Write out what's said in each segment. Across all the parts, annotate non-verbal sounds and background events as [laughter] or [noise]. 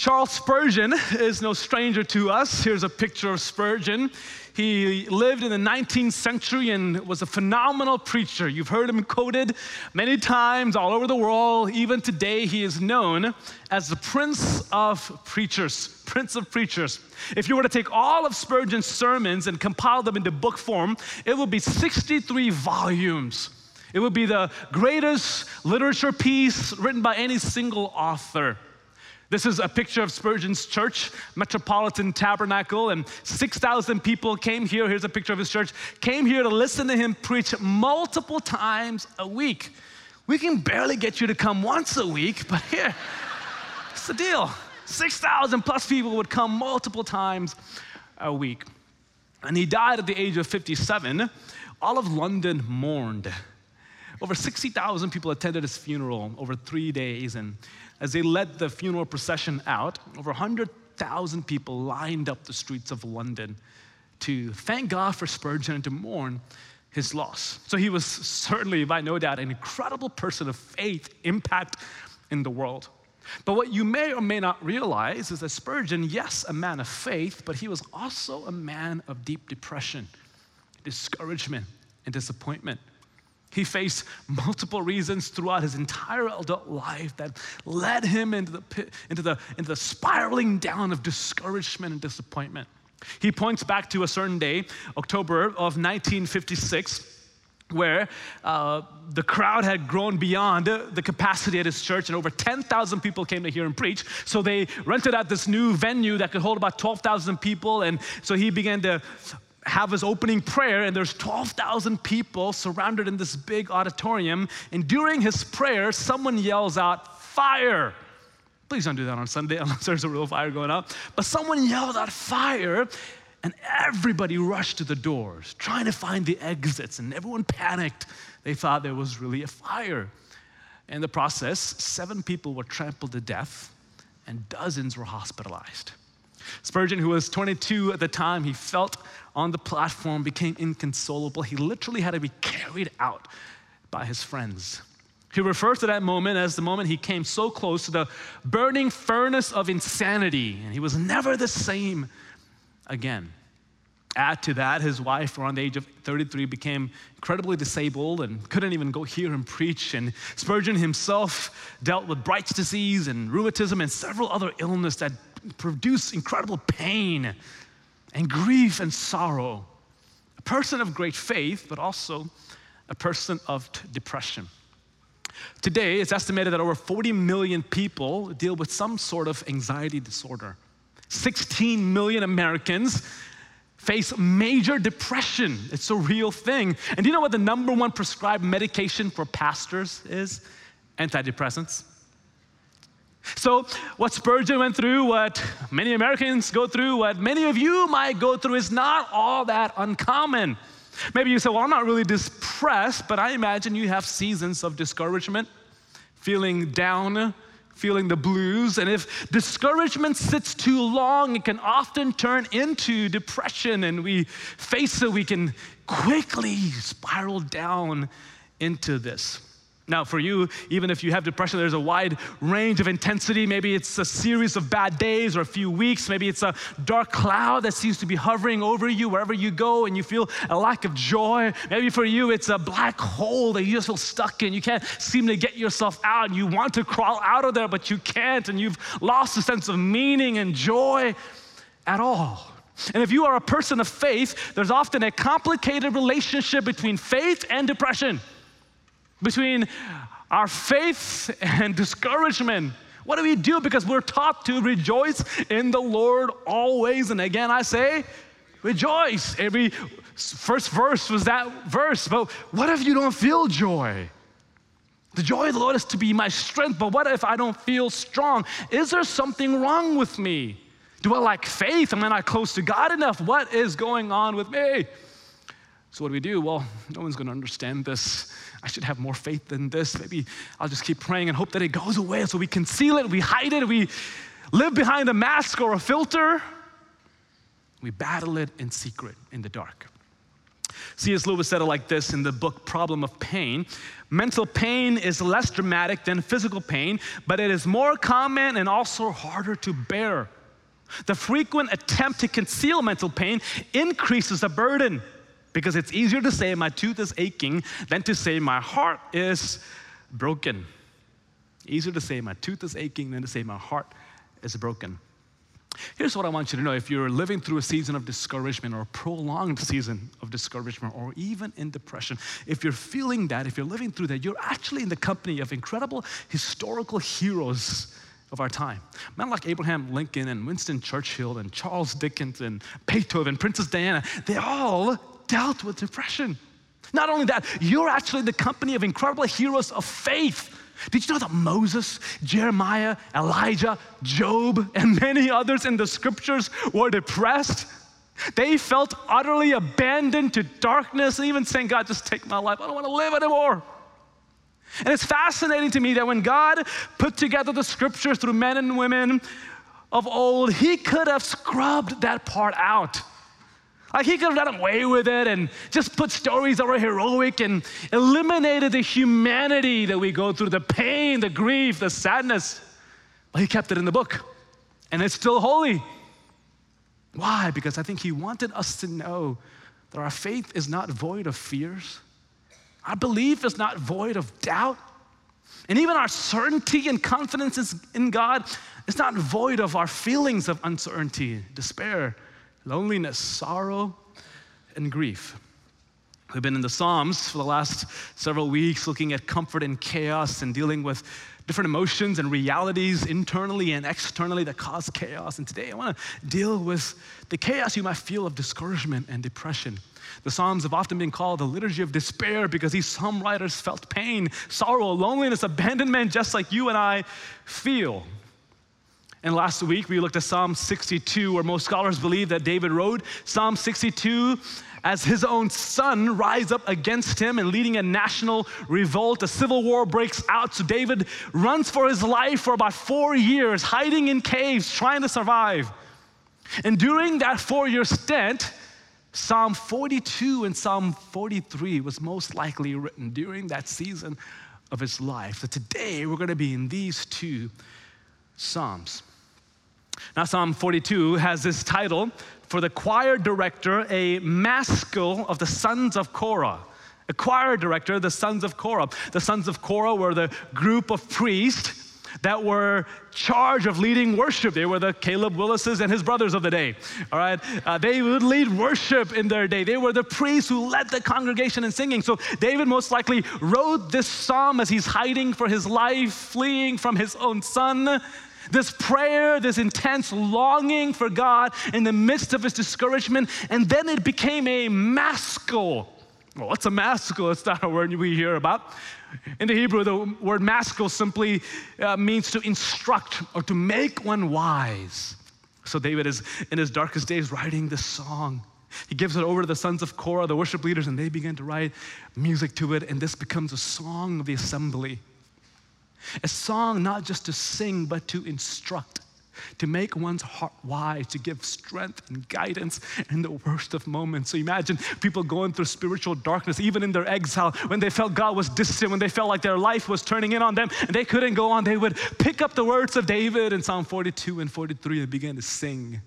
Charles Spurgeon is no stranger to us. Here's a picture of Spurgeon. He lived in the 19th century and was a phenomenal preacher. You've heard him quoted many times all over the world. Even today, he is known as the Prince of Preachers. Prince of Preachers. If you were to take all of Spurgeon's sermons and compile them into book form, it would be 63 volumes. It would be the greatest literature piece written by any single author. This is a picture of Spurgeon's church, Metropolitan Tabernacle, and 6,000 people came here. Here's a picture of his church, came here to listen to him preach multiple times a week. We can barely get you to come once a week, but here, it's the deal. 6,000 plus people would come multiple times a week. And he died at the age of 57. All of London mourned. Over 60,000 people attended his funeral over three days, and as they led the funeral procession out, over 100,000 people lined up the streets of London to thank God for Spurgeon and to mourn his loss. So he was certainly, by no doubt, an incredible person of faith, impact in the world. But what you may or may not realize is that Spurgeon, yes, a man of faith, but he was also a man of deep depression, discouragement, and disappointment. He faced multiple reasons throughout his entire adult life that led him into the, pit, into the, into the spiraling down of discouragement and disappointment. He points back to a certain day, October of 1956, where uh, the crowd had grown beyond the capacity at his church, and over 10,000 people came to hear him preach. So they rented out this new venue that could hold about 12,000 people, and so he began to have his opening prayer, and there's 12,000 people surrounded in this big auditorium. And during his prayer, someone yells out, Fire! Please don't do that on Sunday [laughs] unless there's a real fire going out. But someone yelled out, Fire! And everybody rushed to the doors, trying to find the exits, and everyone panicked. They thought there was really a fire. In the process, seven people were trampled to death, and dozens were hospitalized. Spurgeon, who was 22 at the time, he felt on the platform became inconsolable. He literally had to be carried out by his friends. He refers to that moment as the moment he came so close to the burning furnace of insanity, and he was never the same again. Add to that, his wife, around the age of 33, became incredibly disabled and couldn't even go hear him preach. And Spurgeon himself dealt with Bright's disease and rheumatism and several other illnesses that produced incredible pain and grief and sorrow. A person of great faith, but also a person of t- depression. Today, it's estimated that over 40 million people deal with some sort of anxiety disorder. 16 million Americans face major depression. It's a real thing. And do you know what the number one prescribed medication for pastors is? Antidepressants. So, what Spurgeon went through, what many Americans go through, what many of you might go through is not all that uncommon. Maybe you say, Well, I'm not really depressed, but I imagine you have seasons of discouragement, feeling down, feeling the blues. And if discouragement sits too long, it can often turn into depression, and we face it, we can quickly spiral down into this. Now, for you, even if you have depression, there's a wide range of intensity. Maybe it's a series of bad days or a few weeks. Maybe it's a dark cloud that seems to be hovering over you wherever you go and you feel a lack of joy. Maybe for you, it's a black hole that you just feel stuck in. You can't seem to get yourself out and you want to crawl out of there, but you can't, and you've lost a sense of meaning and joy at all. And if you are a person of faith, there's often a complicated relationship between faith and depression between our faith and discouragement. What do we do? Because we're taught to rejoice in the Lord always. And again, I say, rejoice. Every first verse was that verse. But what if you don't feel joy? The joy of the Lord is to be my strength, but what if I don't feel strong? Is there something wrong with me? Do I lack faith? Am I not close to God enough? What is going on with me? So, what do we do? Well, [laughs] no one's going to understand this. I should have more faith than this. Maybe I'll just keep praying and hope that it goes away. So we conceal it, we hide it, we live behind a mask or a filter. We battle it in secret, in the dark. C.S. Lewis said it like this in the book Problem of Pain Mental pain is less dramatic than physical pain, but it is more common and also harder to bear. The frequent attempt to conceal mental pain increases the burden because it's easier to say my tooth is aching than to say my heart is broken. Easier to say my tooth is aching than to say my heart is broken. Here's what I want you to know if you're living through a season of discouragement or a prolonged season of discouragement or even in depression, if you're feeling that, if you're living through that, you're actually in the company of incredible historical heroes of our time. Men like Abraham Lincoln and Winston Churchill and Charles Dickens and Beethoven, Princess Diana, they all dealt with depression. Not only that, you're actually the company of incredible heroes of faith did you know that Moses, Jeremiah, Elijah, Job, and many others in the scriptures were depressed? They felt utterly abandoned to darkness, even saying, God, just take my life. I don't want to live anymore. And it's fascinating to me that when God put together the scriptures through men and women of old, He could have scrubbed that part out. Like he could have done away with it and just put stories that were heroic and eliminated the humanity that we go through, the pain, the grief, the sadness. But he kept it in the book. And it's still holy. Why? Because I think he wanted us to know that our faith is not void of fears. Our belief is not void of doubt. And even our certainty and confidence in God is not void of our feelings of uncertainty, despair, loneliness, sorrow, and grief. We've been in the Psalms for the last several weeks looking at comfort and chaos and dealing with different emotions and realities internally and externally that cause chaos. And today I want to deal with the chaos you might feel of discouragement and depression. The Psalms have often been called the liturgy of despair because these psalm writers felt pain, sorrow, loneliness, abandonment, just like you and I feel. And last week we looked at Psalm 62, where most scholars believe that David wrote Psalm 62 as his own son rise up against him and leading a national revolt. A civil war breaks out. So David runs for his life for about four years, hiding in caves, trying to survive. And during that four year stint, Psalm 42 and Psalm 43 was most likely written during that season of his life. So today we're going to be in these two Psalms. Now, Psalm 42 has this title for the choir director, a maskil of the sons of Korah. A choir director, the sons of Korah. The sons of Korah were the group of priests that were charged of leading worship. They were the Caleb Willises and his brothers of the day. All right, uh, they would lead worship in their day. They were the priests who led the congregation in singing. So David most likely wrote this psalm as he's hiding for his life, fleeing from his own son. This prayer, this intense longing for God in the midst of his discouragement, and then it became a maskil. Well, what's a maskil? It's not a word we hear about. In the Hebrew, the word maskil simply uh, means to instruct or to make one wise. So David is in his darkest days writing this song. He gives it over to the sons of Korah, the worship leaders, and they begin to write music to it, and this becomes a song of the assembly. A song not just to sing, but to instruct, to make one's heart wise, to give strength and guidance in the worst of moments. So imagine people going through spiritual darkness, even in their exile, when they felt God was distant, when they felt like their life was turning in on them and they couldn't go on, they would pick up the words of David in Psalm 42 and 43 and begin to sing.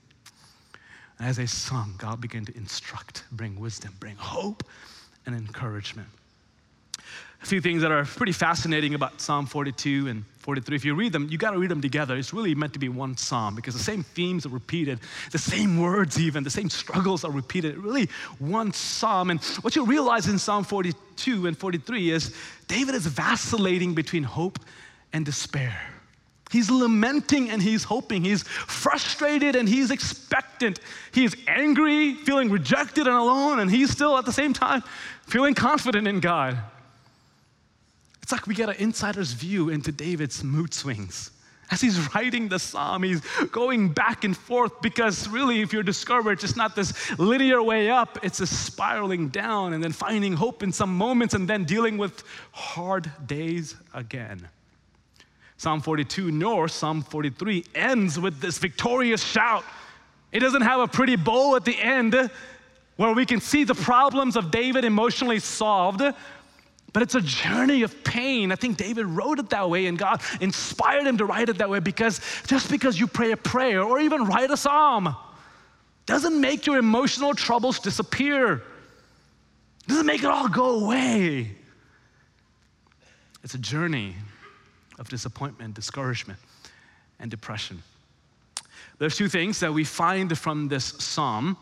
As they sung, God began to instruct, bring wisdom, bring hope and encouragement a few things that are pretty fascinating about Psalm 42 and 43. If you read them, you got to read them together. It's really meant to be one psalm because the same themes are repeated, the same words, even, the same struggles are repeated. Really, one psalm. And what you realize in Psalm 42 and 43 is David is vacillating between hope and despair. He's lamenting and he's hoping. He's frustrated and he's expectant. He's angry, feeling rejected and alone, and he's still at the same time feeling confident in God. It's like we get an insider's view into David's mood swings. As he's writing the psalm, he's going back and forth because really, if you're discouraged, it's not this linear way up, it's a spiraling down and then finding hope in some moments and then dealing with hard days again. Psalm 42 nor Psalm 43 ends with this victorious shout. It doesn't have a pretty bow at the end. where we can see the problems of David emotionally solved, but it's a journey of pain. I think David wrote it that way, and God inspired him to write it that way because just because you pray a prayer or even write a psalm doesn't make your emotional troubles disappear, doesn't make it all go away. It's a journey of disappointment, discouragement, and depression. There's two things that we find from this psalm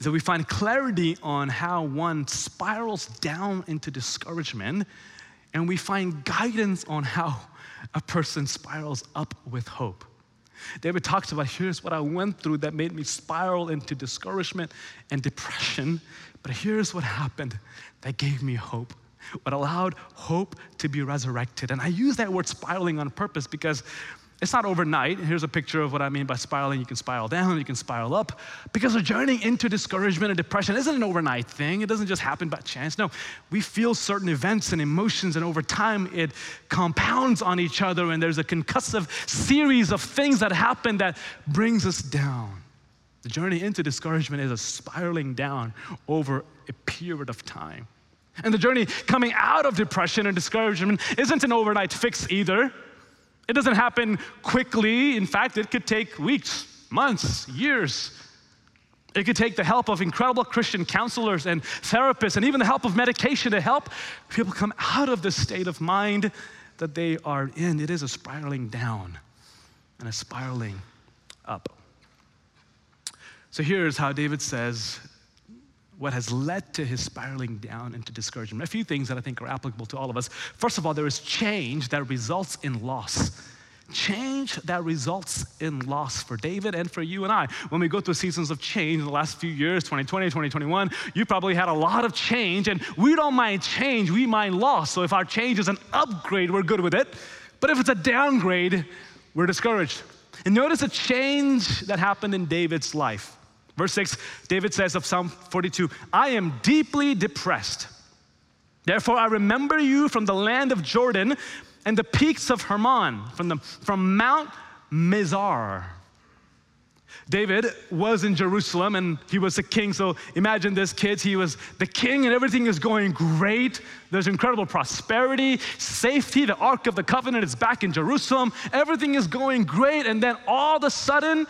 that we find clarity on how one spirals down into discouragement, and we find guidance on how a person spirals up with hope. David talks about here's what I went through that made me spiral into discouragement and depression, but here's what happened that gave me hope, what allowed hope to be resurrected. And I use that word spiraling on purpose because it's not overnight. Here's a picture of what I mean by spiraling. You can spiral down, you can spiral up. Because a journey into discouragement and depression isn't an overnight thing. It doesn't just happen by chance. No, we feel certain events and emotions, and over time it compounds on each other, and there's a concussive series of things that happen that brings us down. The journey into discouragement is a spiraling down over a period of time. And the journey coming out of depression and discouragement isn't an overnight fix either. It doesn't happen quickly. In fact, it could take weeks, months, years. It could take the help of incredible Christian counselors and therapists, and even the help of medication to help people come out of the state of mind that they are in. It is a spiraling down and a spiraling up. So here's how David says what has led to his spiraling down into discouragement. A few things that I think are applicable to all of us. First of all, there is change that results in loss. Change that results in loss for David and for you and I. When we go through seasons of change in the last few years, 2020, 2021, you probably had a lot of change, and we don't mind change, we mind loss. So if our change is an upgrade, we're good with it. But if it's a downgrade, we're discouraged. And notice a change that happened in David's life. Verse 6, David says of Psalm 42, I am deeply depressed. Therefore, I remember you from the land of Jordan and the peaks of Hermon, from, the, from Mount Mizar. David was in Jerusalem and he was a king. So imagine this, kids. He was the king and everything is going great. There's incredible prosperity, safety. The Ark of the Covenant is back in Jerusalem. Everything is going great. And then all of a sudden,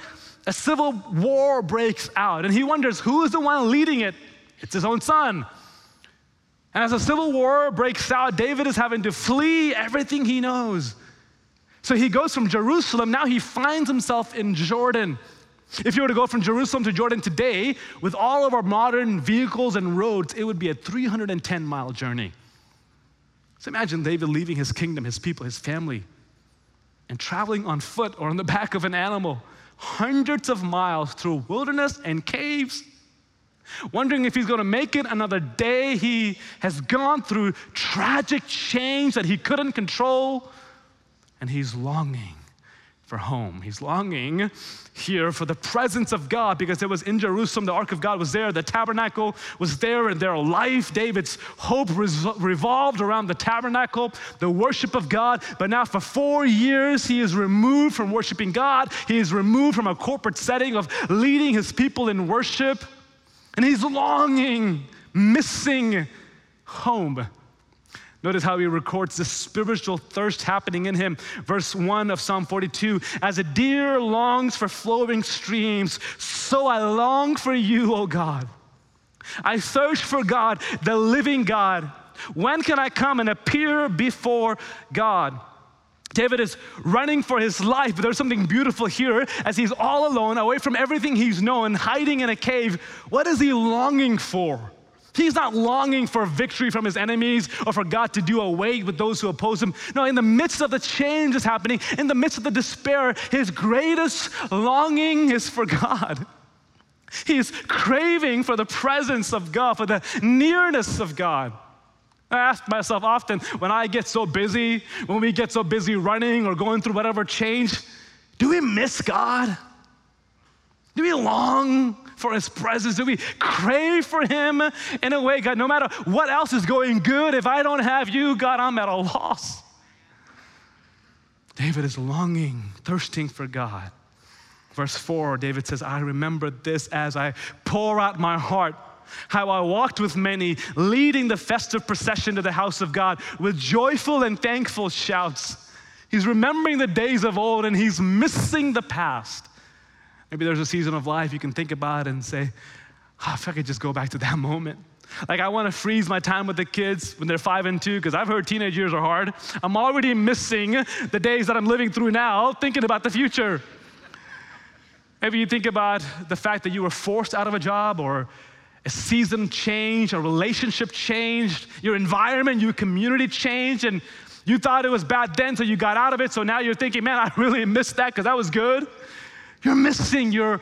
a civil war breaks out, and he wonders who is the one leading it? It's his own son. And as a civil war breaks out, David is having to flee everything he knows. So he goes from Jerusalem, now he finds himself in Jordan. If you were to go from Jerusalem to Jordan today, with all of our modern vehicles and roads, it would be a 310 mile journey. So imagine David leaving his kingdom, his people, his family, and traveling on foot or on the back of an animal hundreds of miles through wilderness and caves, wondering if he's going to make it another day. He has gone through tragic change that he couldn't control, and he's longing for home. He's longing here for the presence of God because it was in Jerusalem, the ark of God was there, the tabernacle was there, and their life, David's hope revolved around the tabernacle, the worship of God. But now, for four years, he is removed from worshiping God. He is removed from a corporate setting of leading his people in worship, and he's longing, missing home. Notice how he records the spiritual thirst happening in him. Verse 1 of Psalm 42 As a deer longs for flowing streams, so I long for you, O God. I search for God, the living God. When can I come and appear before God? David is running for his life, but there's something beautiful here as he's all alone, away from everything he's known, hiding in a cave. What is he longing for? He's not longing for victory from his enemies or for God to do away with those who oppose him. No, in the midst of the change that's happening, in the midst of the despair, his greatest longing is for God. He's craving for the presence of God, for the nearness of God. I ask myself often when I get so busy, when we get so busy running or going through whatever change, do we miss God? Do we long for His presence? Do we crave for Him in a way, God, no matter what else is going good, if I don't have you, God, I'm at a loss. David is longing, thirsting for God. Verse 4, David says, I remember this as I pour out my heart how I walked with many, leading the festive procession to the house of God with joyful and thankful shouts. He's remembering the days of old and he's missing the past. Maybe there's a season of life you can think about and say, oh, if I could just go back to that [laughs] moment. Like, I want to freeze my time with the kids when they're five and two, because I've heard teenage years are hard. I'm already missing the days that I'm living through now, thinking about the future. Maybe you think about the fact that you were forced out of a job or a season changed, a relationship changed, your environment, your community changed, and you thought it was bad then, so you got out of it. So now you're thinking, man, I [laughs] really missed that because that was good. You're missing, you're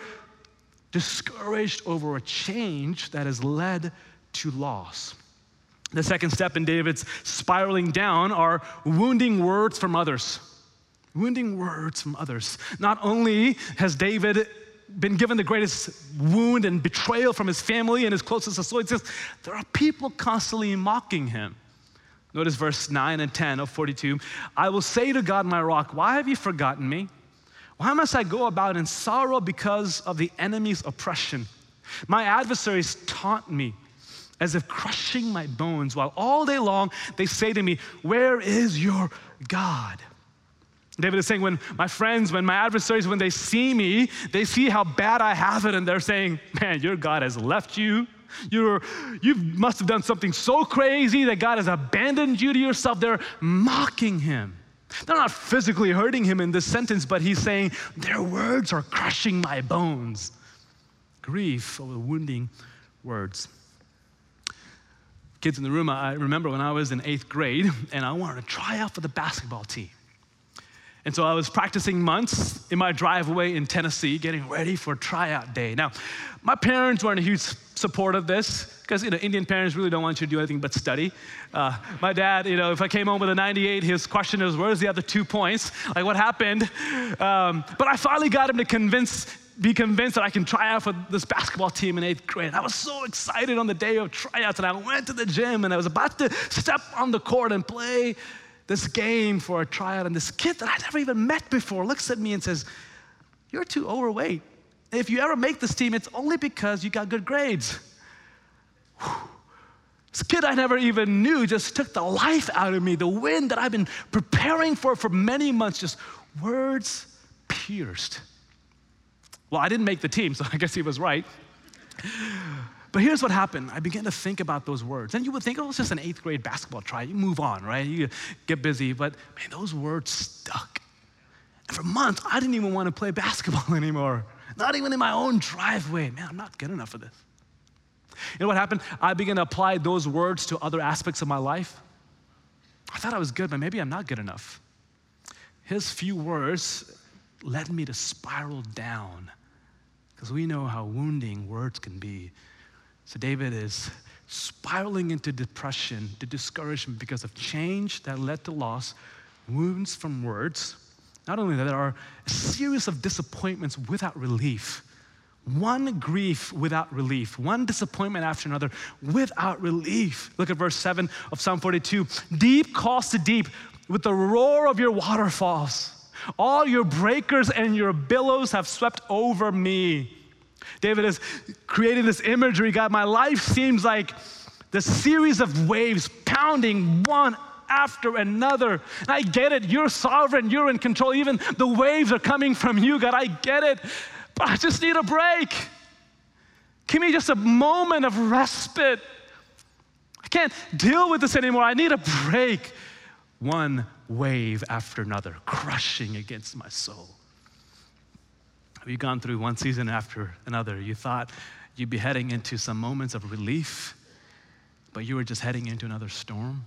discouraged over a change that has led to loss. The second step in David's spiraling down are wounding words from others wounding words from others. Not only has David been given the greatest wound and betrayal from his family and his closest associates, there are people constantly mocking him. Notice verse 9 and 10 of 42. I will say to God, my rock, why have you forgotten me? Why must I go about in sorrow because of the enemy's oppression? My adversaries taunt me as if crushing my bones, while all day long they say to me, Where is your God? David is saying, when my friends, when my adversaries, when they see me, they see how bad I have it, and they're saying, Man, your God has left you. You're, you must have done something so crazy that God has abandoned you to yourself. They're mocking him. They're not physically hurting him in this sentence, but he's saying, Their words are crushing my bones. Grief over wounding words. Kids in the room, I remember when I was in eighth grade and I wanted to try out for the basketball team. And so I was practicing months in my driveway in Tennessee, getting ready for tryout day. Now, my parents weren't a huge support of this because you know Indian parents really don't want you to do anything but study. Uh, my dad, you know, if I came home with a 98, his question is, "Where's the other two points? Like, what happened?" Um, but I finally got him to convince be convinced that I can try out for this basketball team in eighth grade. I was so excited on the day of tryouts, and I went to the gym and I was about to step on the court and play this game for a tryout, and this kid that I'd never even met before looks at me and says, You're too overweight. If you ever make this team, it's only because you got good grades. This kid I never even knew just took the life out of me. The wind that I've been preparing for for many months, just words pierced. Well, I didn't make the team, so [laughs] I guess he was right. But here's what happened. I began to think about those words. And you would think, oh, it's just an eighth grade basketball try. You move on, right? You get busy. But man, those words stuck. And for months, I didn't even want to play basketball [laughs] anymore. Not even in my own driveway. Man, I'm not good enough for this. You know what happened? I began to apply those words to other aspects of my life. I thought I was good, but maybe I'm not good enough. His few words led me to spiral down because we know how wounding words can be so David is spiraling into depression, to discouragement because of change that led to loss, wounds from words. Not only that, there are a series of disappointments without relief. One grief without relief, one disappointment after another without relief. Look at verse 7 of Psalm 42. Deep calls to deep with the roar of your waterfalls. All your breakers and your billows have swept over me. David is creating this imagery. God, my life seems like the series of waves pounding one after another. And I get it. You're sovereign. You're in control. Even the waves are coming from you, God. I get it. I just need a break. Give me just a moment of respite. I can't deal with this anymore. I need a break. One wave after another, crushing against my soul. Have you gone through one season after another? You thought you'd be heading into some moments of relief, but you were just heading into another storm,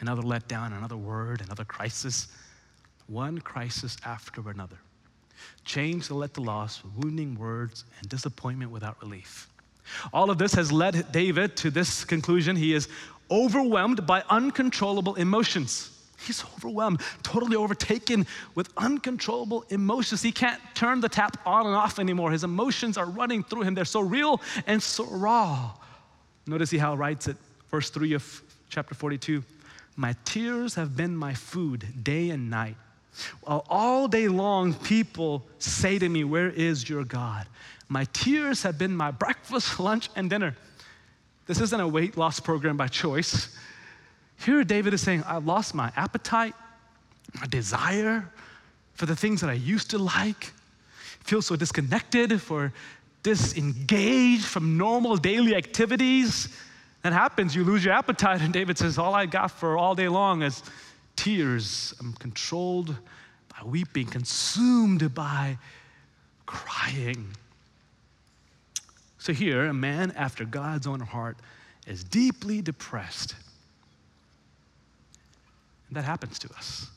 another letdown, another word, another crisis. One crisis after another. Change that let the loss, wounding words, and disappointment without relief. All of this has led David to this conclusion. He is overwhelmed by uncontrollable emotions. He's overwhelmed, totally overtaken with uncontrollable emotions. He can't turn the tap on and off anymore. His emotions are running through him. They're so real and so raw. Notice he how he writes it, verse 3 of chapter 42. My tears have been my food day and night. All day long people say to me, Where is your God? My tears have been my breakfast, [laughs] lunch, and dinner. This isn't a weight loss program by choice. Here, David is saying, I lost my appetite, my desire for the things that I used to like, feel so disconnected, for disengaged from normal daily activities. That happens, you lose your appetite, and David says, All I got for all day long is tears. I'm controlled by weeping, consumed by crying. So here, a man after God's own heart is deeply depressed. And that happens to us.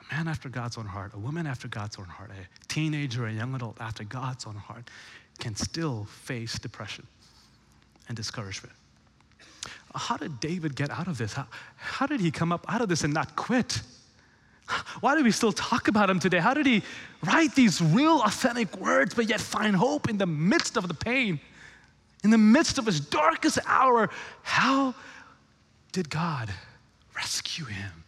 A man after God's own heart, a woman after God's own heart, a teenager, a young adult after God's own heart can still face depression and discouragement. How did David get out of this? How, how did he come up out of this and not quit? Why do we still talk about him today? How did he write these real authentic words but yet find hope in the midst of the pain? In the midst of his darkest hour, how did God rescue him?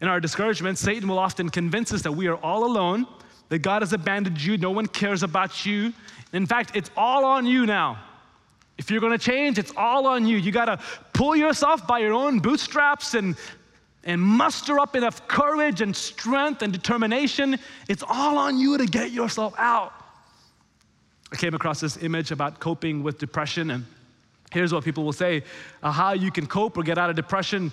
In our discouragement, Satan will often convince us that we are all alone, that God has abandoned you, no one cares about you. In fact, it's all on you now. If you're gonna change, it's all on you. You gotta pull yourself by your own bootstraps and, and muster up enough courage and strength and determination. It's all on you to get yourself out. I came across this image about coping with depression, and here's what people will say uh, how you can cope or get out of depression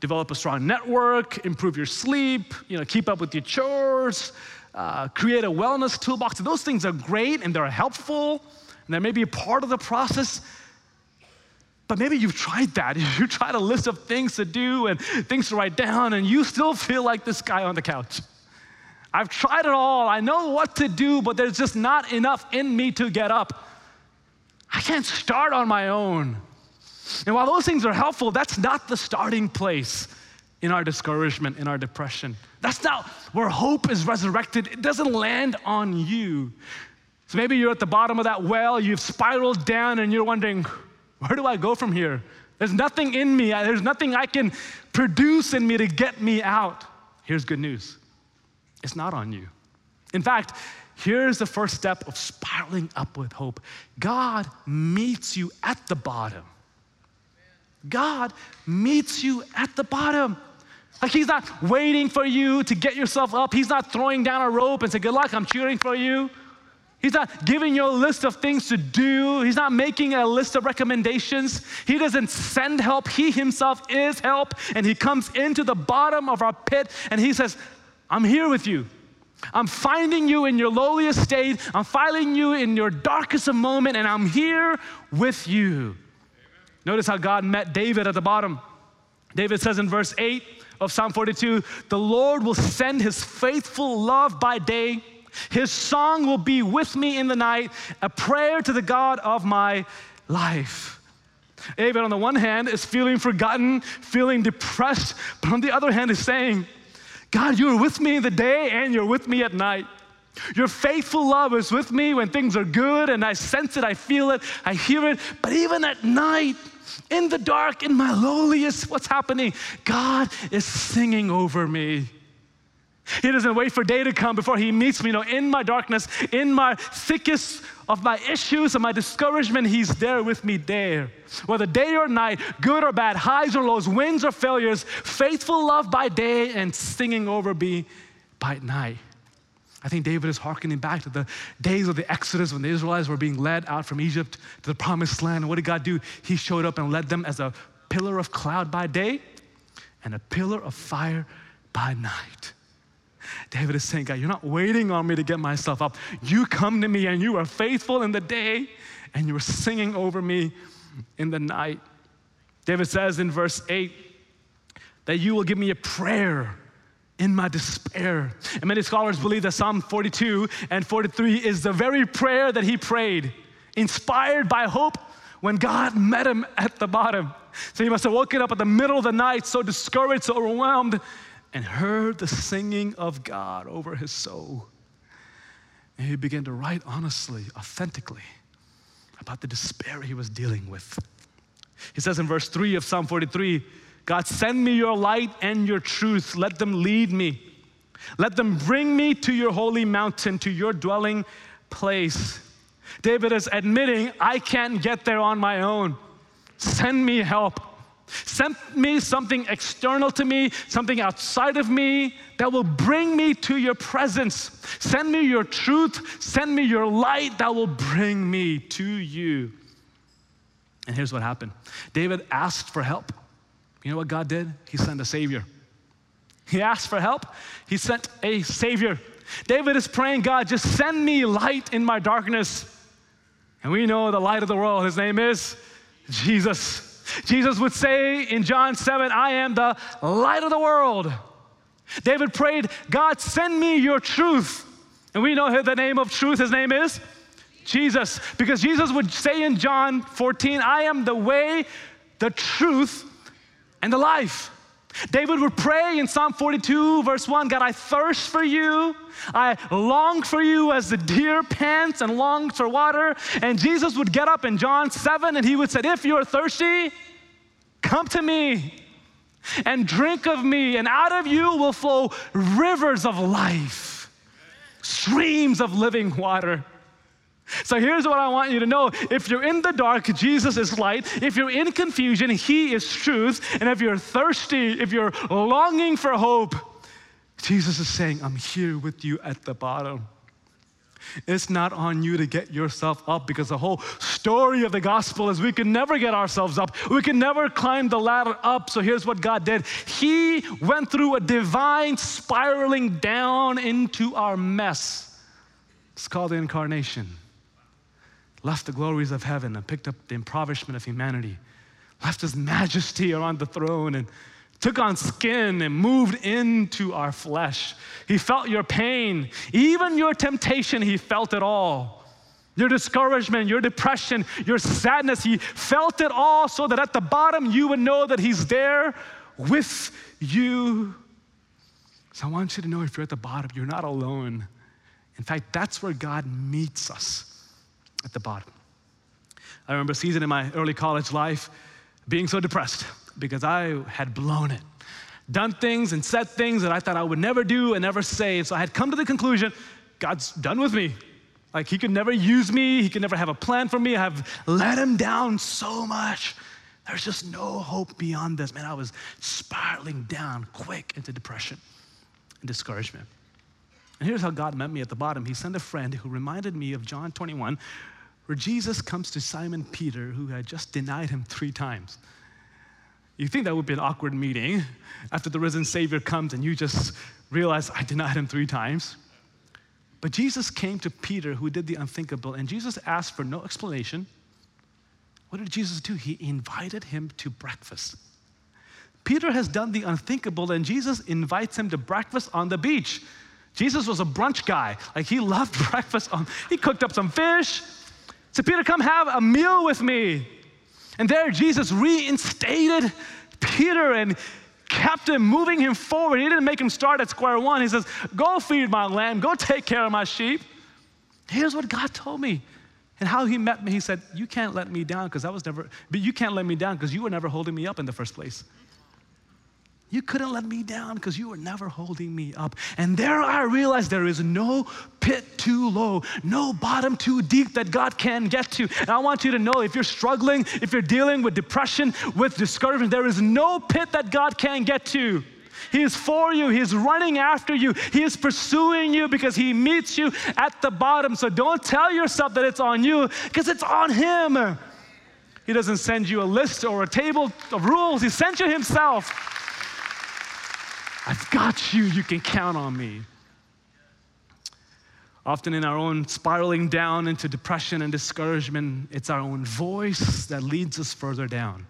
develop a strong network, improve your sleep, you know, keep up with your chores, uh, create a wellness toolbox. Those things are great and they're helpful, and they may be part of the process. But maybe you've tried that. [laughs] You tried a list of things to do and things to write down, and you still feel like this guy on the couch. I've tried it all. I know what to do, but there's just not enough in me to get up. I can't start on my own. And while those things are helpful, that's not the starting place in our discouragement, in our depression. That's not where hope is resurrected. It doesn't land on you. So maybe you're at the bottom of that well, you've spiraled down, and you're wondering, where do I go from here? There's nothing in me, there's nothing I can produce in me to get me out. Here's good news it's not on you. In fact, here's the first step of spiraling up with hope God meets you at the bottom. God meets you at the bottom. Like he's not waiting for you to get yourself up. He's not throwing down a rope and say, Good luck, I'm cheering for you. He's not giving you a list of things to do. He's not making a list of recommendations. He doesn't send help. He himself is help. And he comes into the bottom of our pit and he says, I'm here with you. I'm finding you in your lowliest state. I'm finding you in your darkest moment, and I'm here with you. Notice how God met David at the bottom. David says in verse 8 of Psalm 42 The Lord will send his faithful love by day, his song will be with me in the night, a prayer to the God of my life. David, on the one hand, is feeling forgotten, feeling depressed, but on the other hand, is saying, God, you're with me in the day and you're with me at night. Your faithful love is with me when things are good and I sense it, I feel it, I hear it. But even at night, in the dark, in my lowliest, what's happening? God is singing over me. He doesn't wait for day to come before He meets me. You know, in my darkness, in my thickest of my issues and my discouragement, He's there with me there. Whether day or night, good or bad, highs or lows, wins or failures, faithful love by day and singing over me by night. I think David is hearkening back to the days of the Exodus when the Israelites were being led out from Egypt to the promised land. And what did God do? He showed up and led them as a pillar of cloud by day and a pillar of fire by night. David is saying, God, you're not waiting on me to get myself up. You come to me and you are faithful in the day and you are singing over me in the night. David says in verse 8 that you will give me a prayer in my despair. And many scholars believe that Psalm 42 and 43 is the very prayer that he prayed, inspired by hope when God met him at the bottom. So he must have woken up at the middle of the night, so discouraged, so overwhelmed, and heard the singing of God over his soul. And he began to write honestly, authentically about the despair he was dealing with. He says in verse 3 of Psalm 43 God, send me your light and your truth. Let them lead me. Let them bring me to your holy mountain, to your dwelling place. David is admitting, I can't get there on my own. Send me help. Send me something external to me, something outside of me that will bring me to your presence. Send me your truth. Send me your light that will bring me to you. And here's what happened David asked for help. You know what God did? He sent a Savior. He asked for help, He sent a Savior. David is praying, God, just send me light in my darkness. And we know the light of the world, His name is Jesus. Jesus would say in John 7, I am the light of the world. David prayed, God, send me your truth. And we know the name of truth, his name is Jesus. Because Jesus would say in John 14, I am the way, the truth, and the life. David would pray in Psalm 42, verse 1 God, I thirst for you. I long for you as the deer pants and longs for water. And Jesus would get up in John 7 and he would say, If you're thirsty, come to me and drink of me, and out of you will flow rivers of life, streams of living water. So here's what I want you to know. If you're in the dark, Jesus is light. If you're in confusion, He is truth. And if you're thirsty, if you're longing for hope, Jesus is saying, I'm here with you at the bottom. It's not on you to get yourself up because the whole story of the gospel is we can never get ourselves up. We can never climb the ladder up. So here's what God did He went through a divine spiraling down into our mess. It's called the incarnation left the glories of heaven and picked up the impoverishment of humanity, left his majesty around the throne and took on skin and moved into our flesh. He felt your pain, even your temptation, he felt it all. Your discouragement, your depression, your sadness, he felt it all so that at the bottom you would know that he's there with you. So I want you to know if you're at the bottom, you're not alone. In fact, that's where God meets us at the bottom. I remember a season in my early college life being so depressed because I had blown it, done things and said things that I thought I would never do and never say. And so I had come to the conclusion God's done with me. Like, He could never use me, He could never have a plan for me. I have let Him down so much. There's just no hope beyond this. Man, I was spiraling down quick into depression and discouragement. And here's how God met me at the bottom. He sent a friend who reminded me of John 21, where Jesus comes to Simon Peter, who had just denied him three times. You think that would be an awkward meeting after the risen Savior comes and you just realize, I denied him three times. But Jesus came to Peter, who did the unthinkable, and Jesus asked for no explanation. What did Jesus do? He invited him to breakfast. Peter has done the unthinkable, and Jesus invites him to breakfast on the beach. Jesus was a brunch guy. Like he loved [laughs] breakfast. On, he cooked up some fish. Said, Peter, come have a meal with me. And there Jesus reinstated Peter and kept him moving him forward. He didn't make him start at square one. He says, Go feed my lamb, go take care of my sheep. Here's what God told me. And how he met me, he said, You can't let me down because I was never, but you can't let me down because you were never holding me up in the first place. You couldn't let me down because you were never holding me up. And there I realized there is no pit too low, no bottom too deep that God can get to. And I want you to know if you're struggling, if you're dealing with depression, with discouragement, there is no pit that God can get to. He is for you. He is running after you. He is pursuing you because He meets you at the bottom. So don't tell yourself that it's on you because it's on Him. He doesn't send you a list or a table of rules, He sent you Himself. I've got you. You can count on me. Often in our own spiraling down into depression and discouragement, it's our own voice that leads us further down.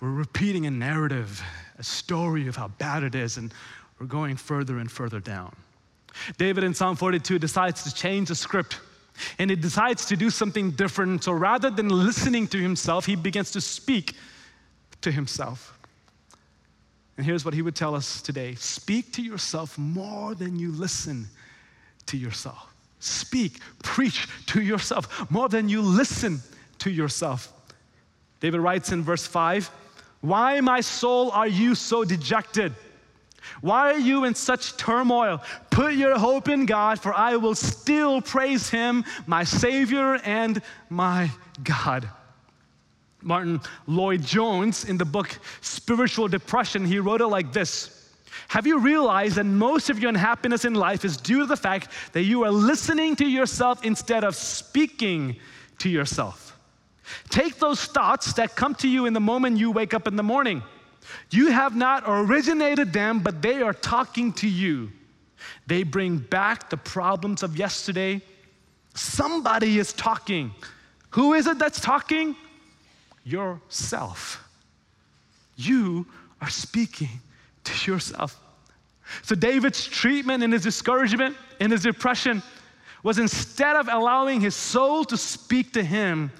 We're repeating a narrative, a story of how bad it is, and we're going further and further down. David in Psalm 42 decides to change the script and he decides to do something different. So rather than listening to himself, he begins to speak to himself. And here's what he would tell us today speak to yourself more than you listen to yourself. Speak, preach to yourself more than you listen to yourself. David writes in verse 5 Why, my soul, are you so dejected? Why are you in such turmoil? Put your hope in God, for I will still praise Him, my Savior and my God. Martyn Lloyd-Jones, in the book Spiritual Depression, he wrote it like this Have you realized that most of your unhappiness in life is due to the fact that you are listening to yourself instead of speaking to yourself? Take those thoughts that come to you in the moment you wake up in the morning. You have not originated them, but they are talking to you. They bring back the problems of yesterday. Somebody is talking. Who is it that's talking? Yourself. You are speaking to yourself. So, David's treatment in his discouragement, in his depression, was instead of allowing his soul to speak to him,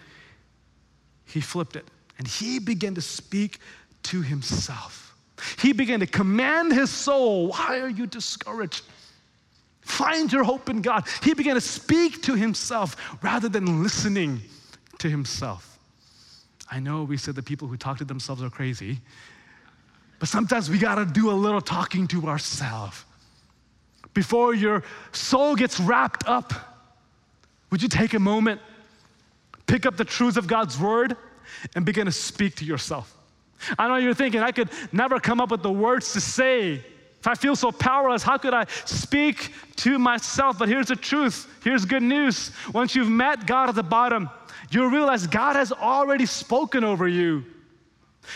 he flipped it and he began to speak to himself. He began to command his soul, Why are you discouraged? Find your hope in God. He began to speak to himself rather than listening to himself. I know we said the people who talk to themselves are crazy, but sometimes we gotta do a little talking to ourselves. Before your soul gets wrapped up, would you take a moment, pick up the truths of God's word, and begin to speak to yourself? I know you're thinking, I could never come up with the words to say. If I feel so powerless, how could I speak to myself? But here's the truth. Here's good news. Once you've met God at the bottom, you'll realize God has already spoken over you.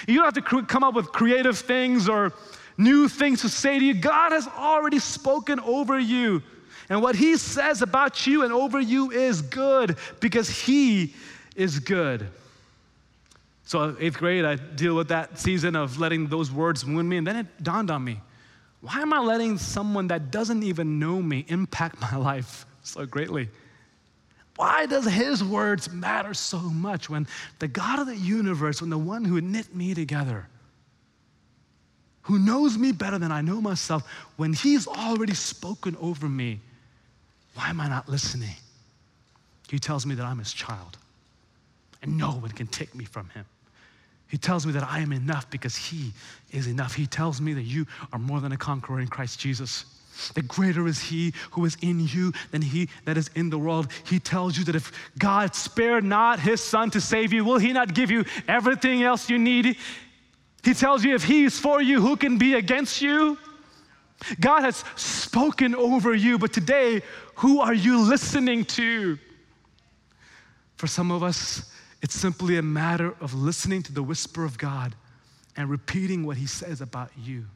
You don't have to come up with creative things or new things to say to you. God has already spoken over you. And what He says about you and over you is good because He is good. So, eighth grade, I deal with that season of letting those words wound me, and then it dawned on me why am I letting someone that doesn't even know me impact [laughs] my life so greatly? Why does his words matter so much when the God of the universe, when the one who knit me together, who knows me better than I know myself, when he's already spoken over me, why am I not listening? He tells me that I'm his child, and no one can take me from him. He tells me that I am enough because He is enough. He tells me that you are more than a conqueror in Christ Jesus. That greater is He who is in you than He that is in the world. He tells you that if God spared not His Son to save you, will He not give you everything else you need? He tells you if He is for you, who can be against you? God has spoken over you, but today, who are you listening to? For some of us, it's simply a matter of listening to the whisper of God and repeating what He says about you.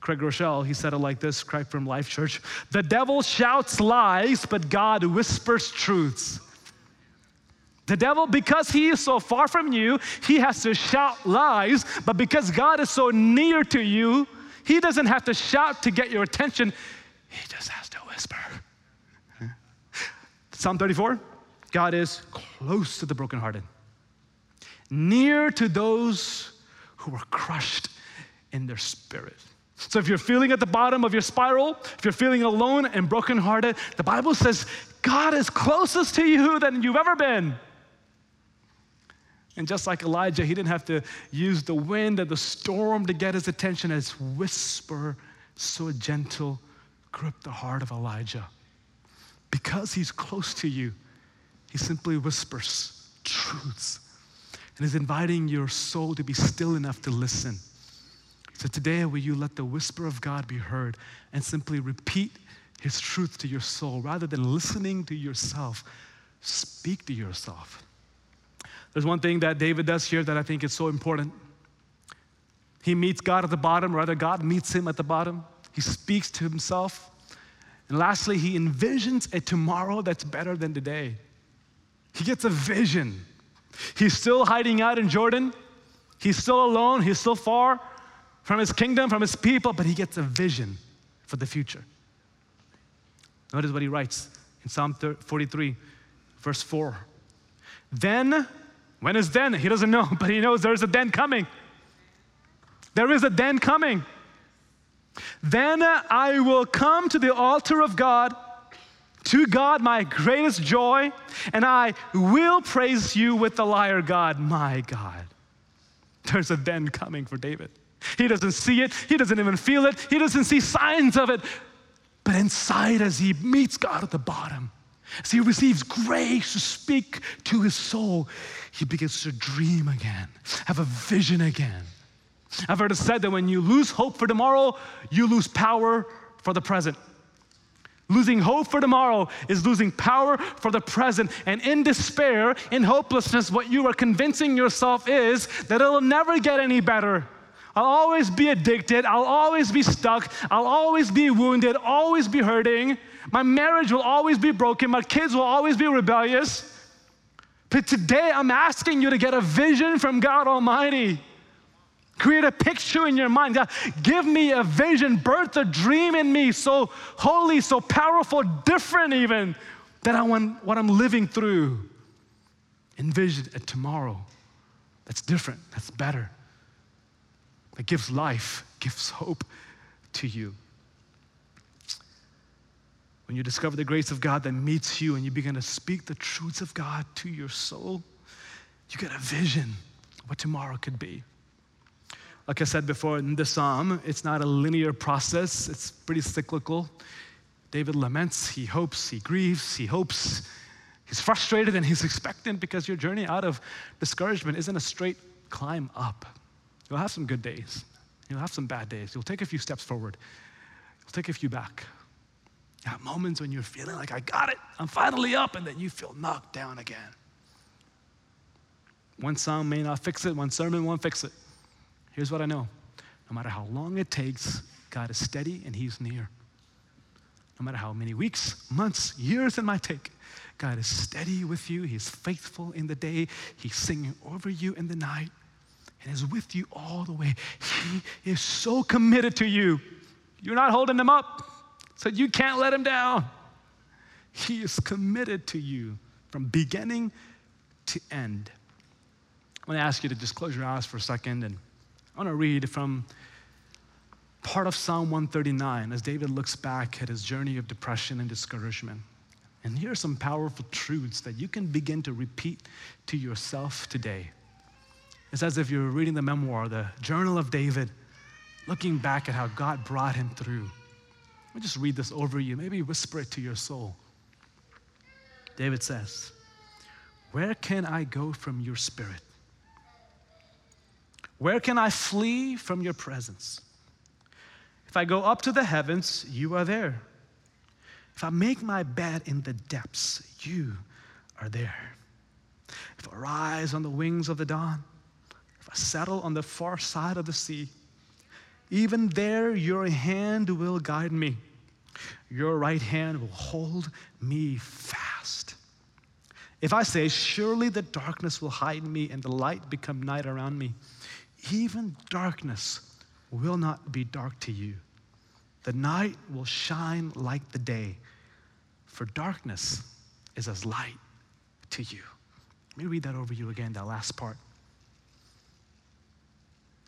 Craig Groeschel, he said it like this, Craig from Life Church The devil shouts lies, but God whispers truths. The devil, because he is so far from you, he has to shout lies, but because God is so near to you, he doesn't have to shout to get your attention, he just has to whisper. [laughs] Psalm 34 God is close to the brokenhearted, near to those who are crushed in their spirit. So if you're feeling at the bottom of your spiral, if you're feeling alone and brokenhearted, the Bible says God is closest to you than you've ever been. And just like Elijah, he didn't have to use the wind and the storm to get his attention. His whisper, so gentle, gripped the heart of Elijah. Because he's close to you, he simply whispers truths and is inviting your soul to be still enough to listen. So today, will you let the whisper of God be heard and simply repeat his truth to your soul rather than listening to yourself? Speak to yourself. There's one thing that David does here that I think is so important. He meets God at the bottom, rather, God meets him at the bottom. He speaks to himself. And lastly, he envisions a tomorrow that's better than today. He gets a vision. He's still hiding out in Jordan. He's still alone. He's still far from his kingdom, from his people, but he gets a vision for the future. Notice what he writes in Psalm 43, verse 4. Then, when is then? He doesn't know, [laughs] but he knows there's a then coming. There is a then coming. Then I will come to the altar of God to God, my greatest joy, and I will praise you with the lyre, God, my God. There's a then coming for David. He doesn't see it, he doesn't even feel it, he doesn't see signs of it. But inside, as he meets God at the bottom, as he receives grace to speak to his soul, he begins to dream again, have a vision again. I've heard it said that when you lose hope for tomorrow, you lose power for the present. Losing hope for tomorrow is losing power for the present. And in despair, in hopelessness, what you are convincing yourself is that it'll never get any better. I'll always be addicted. I'll always be stuck. I'll always be wounded, always be hurting. My marriage will always be broken. My kids will always be rebellious. But today, I'm asking you to get a vision from God Almighty. Create a picture in your mind. God, give me a vision, birth a dream in me so holy, so powerful, different even, than I want what I'm living through. Envision a tomorrow that's different, that's better, that gives life, gives hope to you. When you discover the grace of God that meets you and you begin to speak the truths of God to your soul, you get a vision of what tomorrow could be. Like I said before in the psalm, it's not a linear process, it's pretty cyclical. David laments, he hopes, he grieves, he hopes, he's frustrated, and he's expectant because your journey out of discouragement isn't a straight climb up. You'll have some good days, you'll have some bad days, you'll take a few steps forward, you'll take a few back. You have moments when you're feeling like, I got it, I'm finally up, and then you feel knocked down again. One song may not fix it, one sermon won't fix it. Here's what I know no matter how long it takes, God is steady and He's near. No matter how many weeks, months, years it might take, God is steady with you. He's faithful in the day. He's singing over you in the night and is with you all the way. He is so committed to you. You're not holding him up, so you can't let him down. He is committed to you from beginning to end. I want to ask you to just close your eyes for a second and I want to read from part of Psalm 139 as David looks back at his journey of depression and discouragement. And here are some powerful truths that you can begin to repeat to yourself today. It's as if you're reading the memoir, the journal of David, looking back at how God brought him through. Let me just read this over you, maybe whisper it to your soul. David says, Where can I go from your spirit? Where can I flee from your presence? If I go up to the heavens, you are there. If I make my bed in the depths, you are there. If I rise on the wings of the dawn, settle on the far side of the sea, even there your hand will guide me. Your right hand will hold me fast. If I say, Surely the darkness will hide me and the light become night around me, even darkness will not be dark to you. The night will shine like the day, for darkness is as light to you. Let me read that over you again, that last part.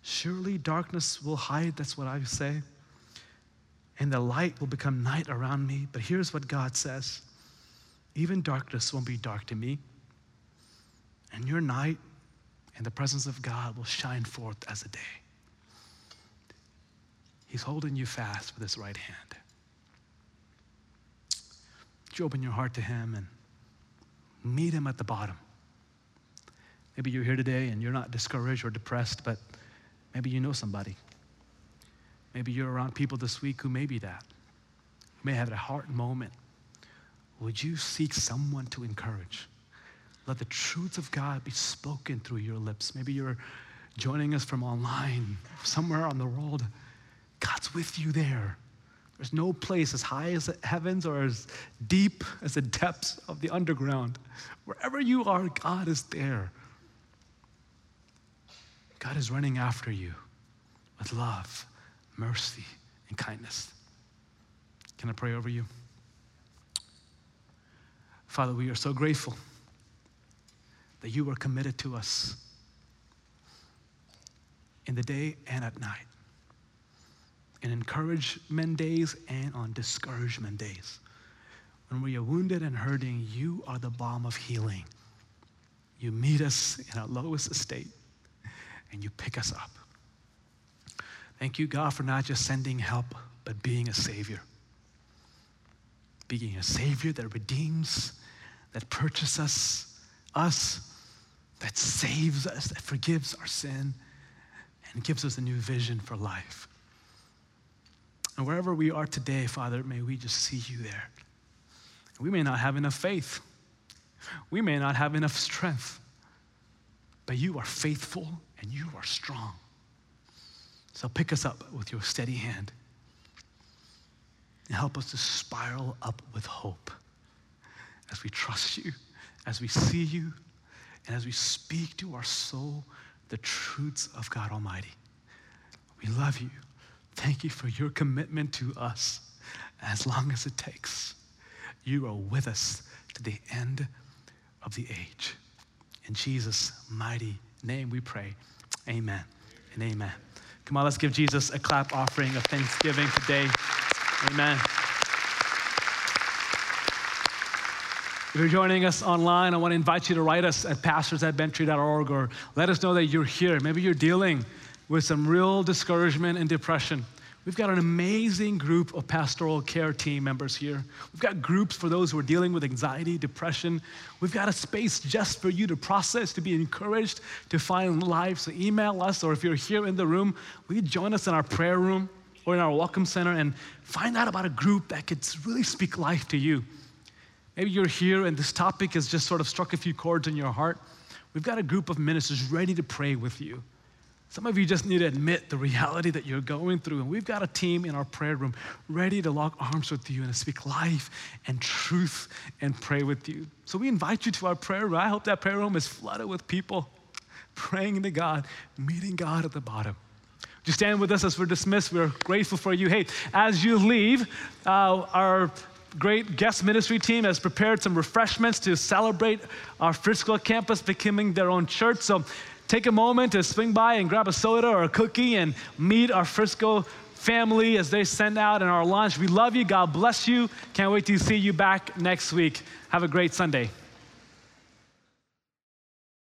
Surely darkness will hide, that's what I say, and the light will become night around me. But here's what God says even darkness won't be dark to me, and your night and the presence of God will shine forth as a day. He's holding you fast with his right hand. Would you open your heart to him and meet him at the bottom? Maybe you're here today and you're not discouraged or depressed, but maybe you know somebody. Maybe you're around people this week who may be that. You may have a heart moment. Would you seek someone to encourage? Let the truth of God be spoken through your lips. Maybe you're joining us from online, somewhere on the world. God's with you there. There's no place as high as the heavens or as deep as the depths of the underground. Wherever you are, God is there. God is running after you with love, mercy, and kindness. Can I pray over you? Father, we are so grateful that you are committed to us in the day and at night, in encouragement days and on discouragement days. When we are wounded and hurting, you are the balm of healing. You meet us in our lowest estate and you pick us up. Thank you, God, for not just sending help, but being a Savior. Being a Savior that redeems, that purchases us, us, that saves us, that forgives our sin, and gives us a new vision for life. And wherever we are today, Father, may we just see you there. We may not have enough faith, we may not have enough strength, but you are faithful and you are strong. So pick us up with your steady hand and help us to spiral up with hope as we trust you, as we see you, and as we speak to our soul the truths of God Almighty. We love you. Thank you for your commitment to us as long as it takes. You are with us to the end of the age. In Jesus' mighty name we pray. Amen and amen. Come on, let's give Jesus a clap offering of thanksgiving today. Amen. If you're joining us online, I want to invite you to write us at pastors or let us know that you're here. Maybe you're dealing with some real discouragement and depression. We've got an amazing group of pastoral care team members here. We've got groups for those who are dealing with anxiety, depression. We've got a space just for you to process, to be encouraged, to find life. So email us, or if you're here in the room, will you join us in our prayer room or in our welcome center and find out about a group that could really speak life to you. Maybe you're here and this topic has just sort of struck a few chords in your heart. We've got a group of ministers ready to pray with you. Some of you just need to admit the reality that you're going through. And we've got a team in our prayer room ready to lock arms with you and to speak life and truth and pray with you. So we invite you to our prayer room. I hope that prayer room is flooded with people praying to God, meeting God at the bottom. Would you stand with us as we're dismissed? We're grateful for you. Hey, as you leave, uh, our great guest ministry team has prepared some refreshments to celebrate our Frisco campus becoming their own church. So take a moment to swing by and grab a soda or a cookie and meet our Frisco family as they send out in our lunch. We love you. God bless you. Can't wait to see you back next week. Have a great Sunday.